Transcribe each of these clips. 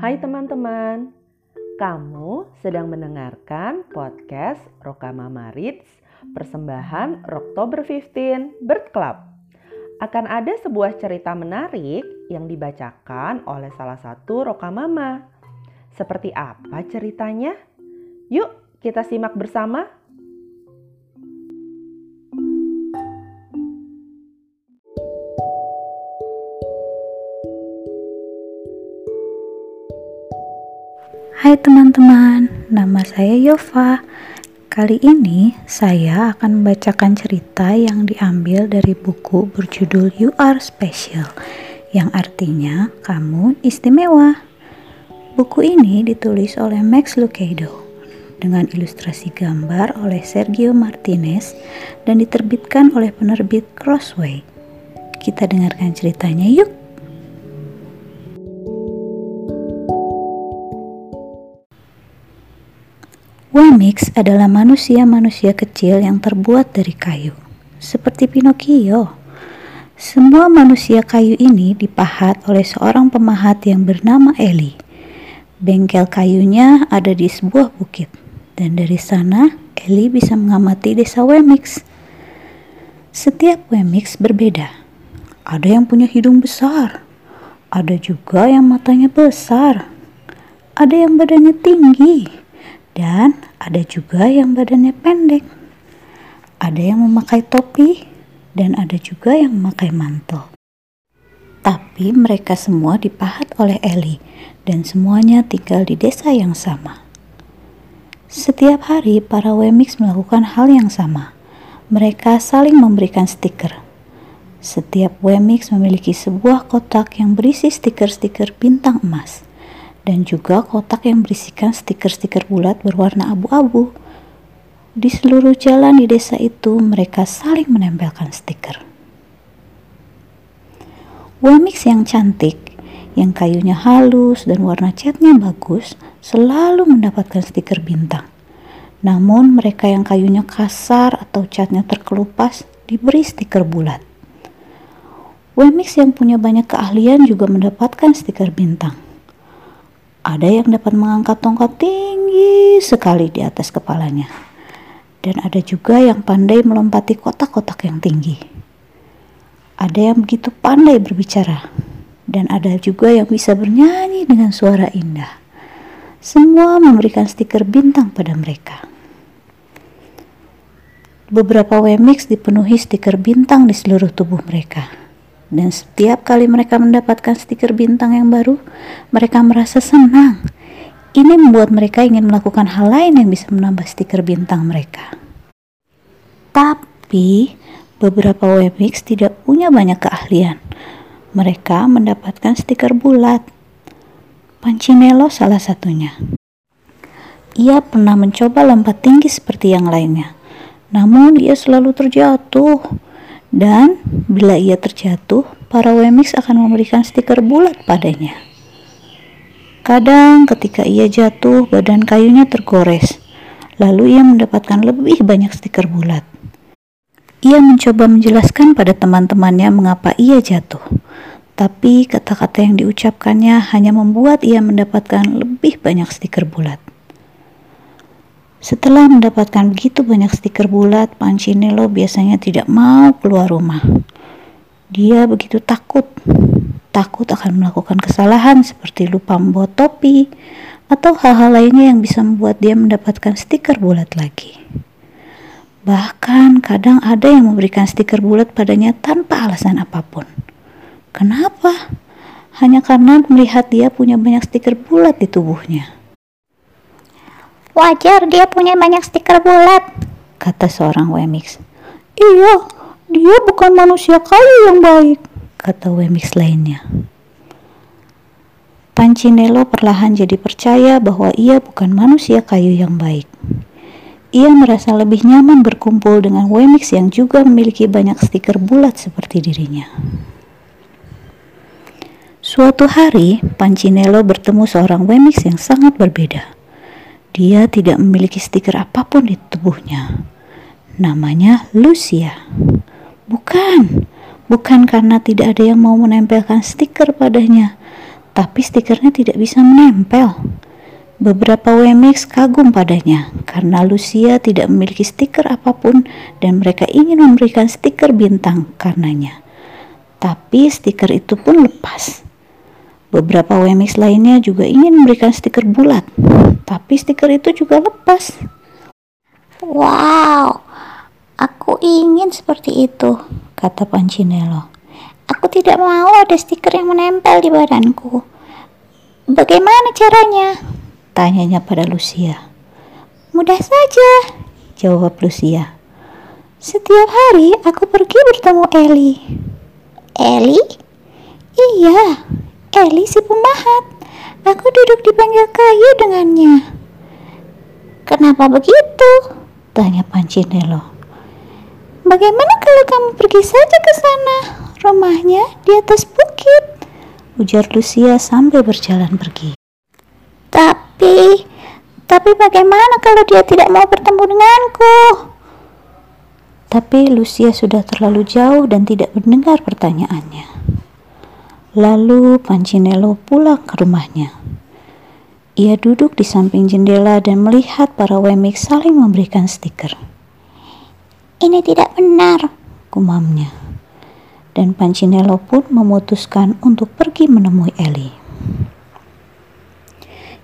Hai teman-teman, kamu sedang mendengarkan podcast Rokamama Reads persembahan Oktober 15 Bird Club. Akan ada sebuah cerita menarik yang dibacakan oleh salah satu Rokamama. Seperti apa ceritanya? Yuk kita simak bersama. Hai teman-teman, nama saya Yova. Kali ini saya akan membacakan cerita yang diambil dari buku berjudul You Are Special, yang artinya kamu istimewa. Buku ini ditulis oleh Max Lucado dengan ilustrasi gambar oleh Sergio Martinez dan diterbitkan oleh penerbit Crossway. Kita dengarkan ceritanya yuk. Wemix adalah manusia-manusia kecil yang terbuat dari kayu, seperti Pinocchio. Semua manusia kayu ini dipahat oleh seorang pemahat yang bernama Eli. Bengkel kayunya ada di sebuah bukit, dan dari sana Eli bisa mengamati desa Wemix. Setiap Wemix berbeda. Ada yang punya hidung besar, ada juga yang matanya besar, ada yang badannya tinggi, dan ada juga yang badannya pendek. Ada yang memakai topi dan ada juga yang memakai mantel. Tapi mereka semua dipahat oleh Eli dan semuanya tinggal di desa yang sama. Setiap hari para Wemix melakukan hal yang sama. Mereka saling memberikan stiker. Setiap Wemix memiliki sebuah kotak yang berisi stiker-stiker bintang emas dan juga kotak yang berisikan stiker-stiker bulat berwarna abu-abu. Di seluruh jalan di desa itu, mereka saling menempelkan stiker. Wemix yang cantik, yang kayunya halus dan warna catnya bagus, selalu mendapatkan stiker bintang. Namun mereka yang kayunya kasar atau catnya terkelupas diberi stiker bulat. Wemix yang punya banyak keahlian juga mendapatkan stiker bintang. Ada yang dapat mengangkat tongkat tinggi sekali di atas kepalanya. Dan ada juga yang pandai melompati kotak-kotak yang tinggi. Ada yang begitu pandai berbicara. Dan ada juga yang bisa bernyanyi dengan suara indah. Semua memberikan stiker bintang pada mereka. Beberapa Wemix dipenuhi stiker bintang di seluruh tubuh mereka dan setiap kali mereka mendapatkan stiker bintang yang baru, mereka merasa senang. Ini membuat mereka ingin melakukan hal lain yang bisa menambah stiker bintang mereka. Tapi, beberapa webmix tidak punya banyak keahlian. Mereka mendapatkan stiker bulat. Pancinello salah satunya. Ia pernah mencoba lompat tinggi seperti yang lainnya. Namun ia selalu terjatuh dan bila ia terjatuh, para Wemix akan memberikan stiker bulat padanya. Kadang ketika ia jatuh, badan kayunya tergores. Lalu ia mendapatkan lebih banyak stiker bulat. Ia mencoba menjelaskan pada teman-temannya mengapa ia jatuh. Tapi kata-kata yang diucapkannya hanya membuat ia mendapatkan lebih banyak stiker bulat. Setelah mendapatkan begitu banyak stiker bulat, Pancinello biasanya tidak mau keluar rumah. Dia begitu takut, takut akan melakukan kesalahan seperti lupa membawa topi atau hal-hal lainnya yang bisa membuat dia mendapatkan stiker bulat lagi. Bahkan kadang ada yang memberikan stiker bulat padanya tanpa alasan apa pun. Kenapa? Hanya karena melihat dia punya banyak stiker bulat di tubuhnya. Wajar dia punya banyak stiker bulat, kata seorang Wemix. Iya, dia bukan manusia kayu yang baik, kata Wemix lainnya. Pancinello perlahan jadi percaya bahwa ia bukan manusia kayu yang baik. Ia merasa lebih nyaman berkumpul dengan Wemix yang juga memiliki banyak stiker bulat seperti dirinya. Suatu hari, Pancinello bertemu seorang Wemix yang sangat berbeda. Dia tidak memiliki stiker apa pun di tubuhnya. Namanya Lucia. Bukan, bukan karena tidak ada yang mau menempelkan stiker padanya, tapi stikernya tidak bisa menempel. Beberapa WMX kagum padanya karena Lucia tidak memiliki stiker apa pun dan mereka ingin memberikan stiker bintang karenanya. Tapi stiker itu pun lepas. Beberapa WMX lainnya juga ingin memberikan stiker bulat, tapi stiker itu juga lepas. Wow, aku ingin seperti itu, kata Pancinello. Aku tidak mau ada stiker yang menempel di badanku. Bagaimana caranya? Tanyanya pada Lucia. Mudah saja, jawab Lucia. Setiap hari aku pergi bertemu Eli. Eli? Iya, Eli si pemahat. Aku duduk di bangku kayu dengannya. Kenapa begitu? Tanya Pancinello. Bagaimana kalau kamu pergi saja ke sana? Rumahnya di atas bukit. Ujar Lucia sambil berjalan pergi. Tapi, tapi bagaimana kalau dia tidak mau bertemu denganku? Tapi Lucia sudah terlalu jauh dan tidak mendengar pertanyaannya. Lalu Pancinello pulang ke rumahnya. Ia duduk di samping jendela dan melihat para Wemik saling memberikan stiker. Ini tidak benar, gumamnya. Dan Pancinello pun memutuskan untuk pergi menemui Eli.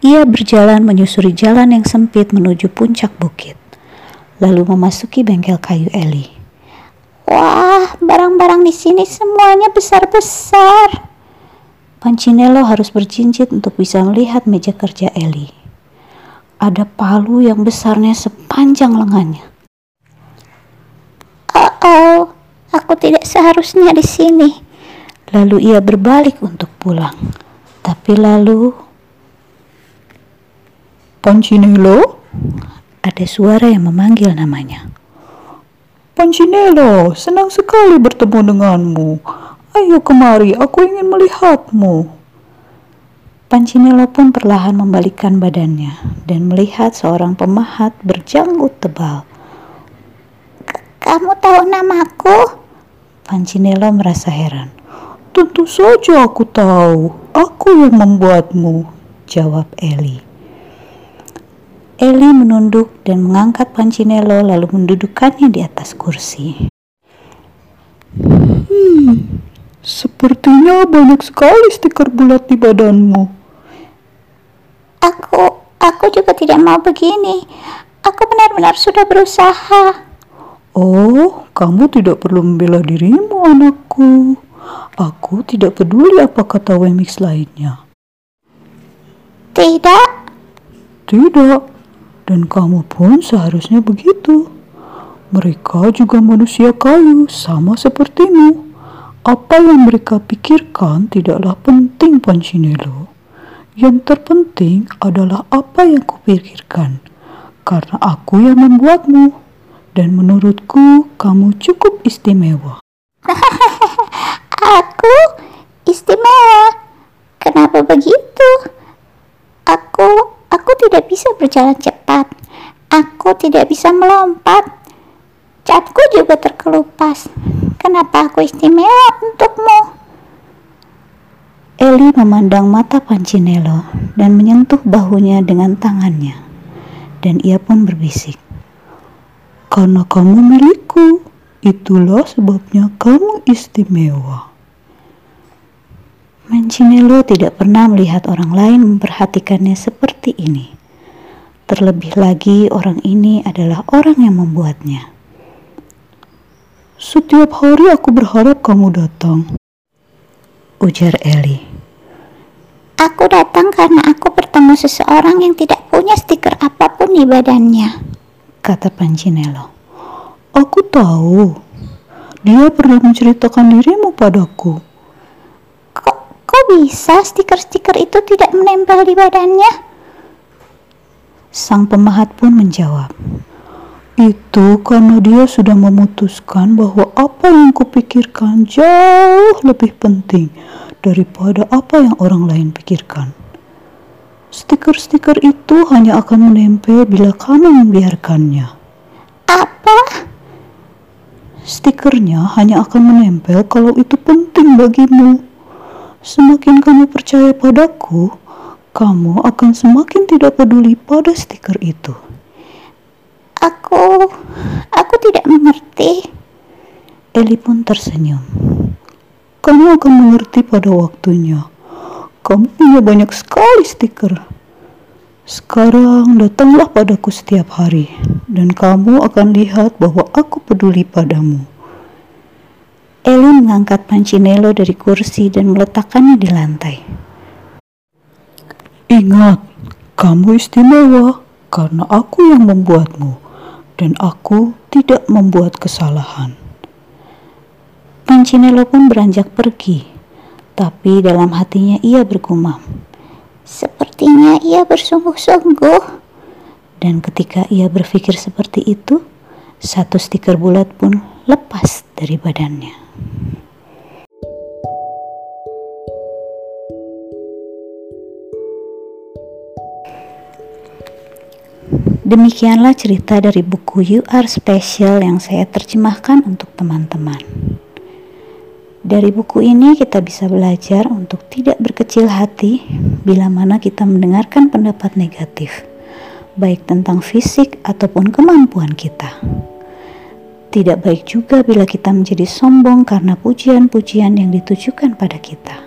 Ia berjalan menyusuri jalan yang sempit menuju puncak bukit, lalu memasuki bengkel kayu Eli. Wah, barang-barang di sini semuanya besar-besar. Pancinello harus bercincit untuk bisa melihat meja kerja Eli. Ada palu yang besarnya sepanjang lengannya. Oh, oh, aku tidak seharusnya di sini. Lalu ia berbalik untuk pulang. Tapi lalu Pancinello? Ada suara yang memanggil namanya. Pancinello, senang sekali bertemu denganmu. Ayo kemari, aku ingin melihatmu. Pancinello pun perlahan membalikkan badannya dan melihat seorang pemahat berjanggut tebal. Kamu tahu namaku? Pancinello merasa heran. Tentu saja aku tahu. Aku yang membuatmu, jawab Eli. Eli menunduk dan mengangkat Pancinello lalu mendudukkannya di atas kursi. Hmm, sepertinya banyak sekali stiker bulat di badanmu. Aku, aku juga tidak mau begini. Aku benar-benar sudah berusaha. Oh, kamu tidak perlu membela dirimu, anakku. Aku tidak peduli apa kata Wemix lainnya. Tidak. Tidak. Dan kamu pun seharusnya begitu. Mereka juga manusia kayu, sama sepertimu. Apa yang mereka pikirkan tidaklah penting, Pancinello. Yang terpenting adalah apa yang kupikirkan, karena aku yang membuatmu. Dan menurutku, kamu cukup istimewa. aku istimewa? Kenapa begitu? Aku Aku tidak bisa berjalan cepat. Aku tidak bisa melompat. Catku juga terkelupas. Kenapa aku istimewa untukmu? Eli memandang mata Pancinello dan menyentuh bahunya dengan tangannya. Dan ia pun berbisik. Karena kamu milikku, itulah sebabnya kamu istimewa. Mancinello tidak pernah melihat orang lain memperhatikannya seperti ini. Terlebih lagi orang ini adalah orang yang membuatnya. Setiap hari aku berharap kamu datang. Ujar Eli. Aku datang karena aku bertemu seseorang yang tidak punya stiker apa pun di badannya. Kata Pancinello. Aku tahu. Dia pernah menceritakan dirimu padaku bisa stiker-stiker itu tidak menempel di badannya? Sang pemahat pun menjawab, itu karena dia sudah memutuskan bahwa apa yang kupikirkan jauh lebih penting daripada apa yang orang lain pikirkan. Stiker-stiker itu hanya akan menempel bila kamu membiarkannya. Apa? Stikernya hanya akan menempel kalau itu penting bagimu Semakin kamu percaya padaku, kamu akan semakin tidak peduli pada stiker itu. Aku, aku tidak mengerti. Eli pun tersenyum. Kamu akan mengerti pada waktunya. Kamu punya banyak sekali stiker. Sekarang datanglah padaku setiap hari, dan kamu akan lihat bahwa aku peduli padamu. Eli mengangkat Pancinello dari kursi dan meletakkannya di lantai. Ingat, kamu istimewa karena aku yang membuatmu, dan aku tidak membuat kesalahan. Pancinello pun beranjak pergi, tapi dalam hatinya ia bergumam. Sepertinya ia bersungguh-sungguh. Dan ketika ia berpikir seperti itu, satu stiker bulat pun lepas dari badannya. Demikianlah cerita dari buku You Are Special yang saya terjemahkan untuk teman-teman. Dari buku ini kita bisa belajar untuk tidak berkecil hati bila mana kita mendengarkan pendapat negatif, baik tentang fisik ataupun kemampuan kita. Tidak baik juga bila kita menjadi sombong karena pujian-pujian yang ditujukan pada kita.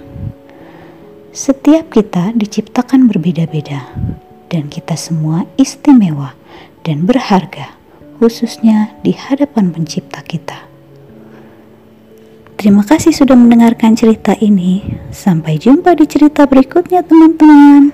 Setiap kita diciptakan berbeda-beda, dan kita semua istimewa dan berharga, khususnya di hadapan Pencipta kita. Terima kasih sudah mendengarkan cerita ini. Sampai jumpa di cerita berikutnya, teman-teman.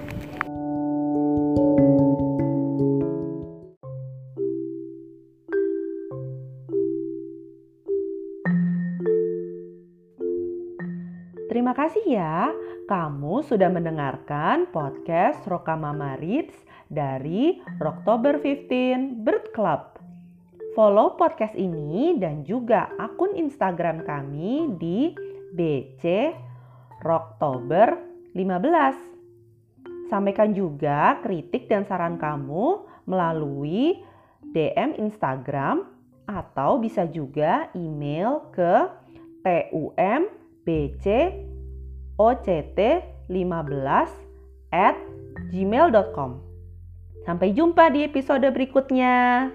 Terima kasih ya, kamu sudah mendengarkan podcast Rokamama Reads dari Oktober 15 Bird Club. Follow podcast ini dan juga akun Instagram kami di BC Oktober 15. Sampaikan juga kritik dan saran kamu melalui DM Instagram atau bisa juga email ke tumbcoct15 at gmail.com. Sampai jumpa di episode berikutnya.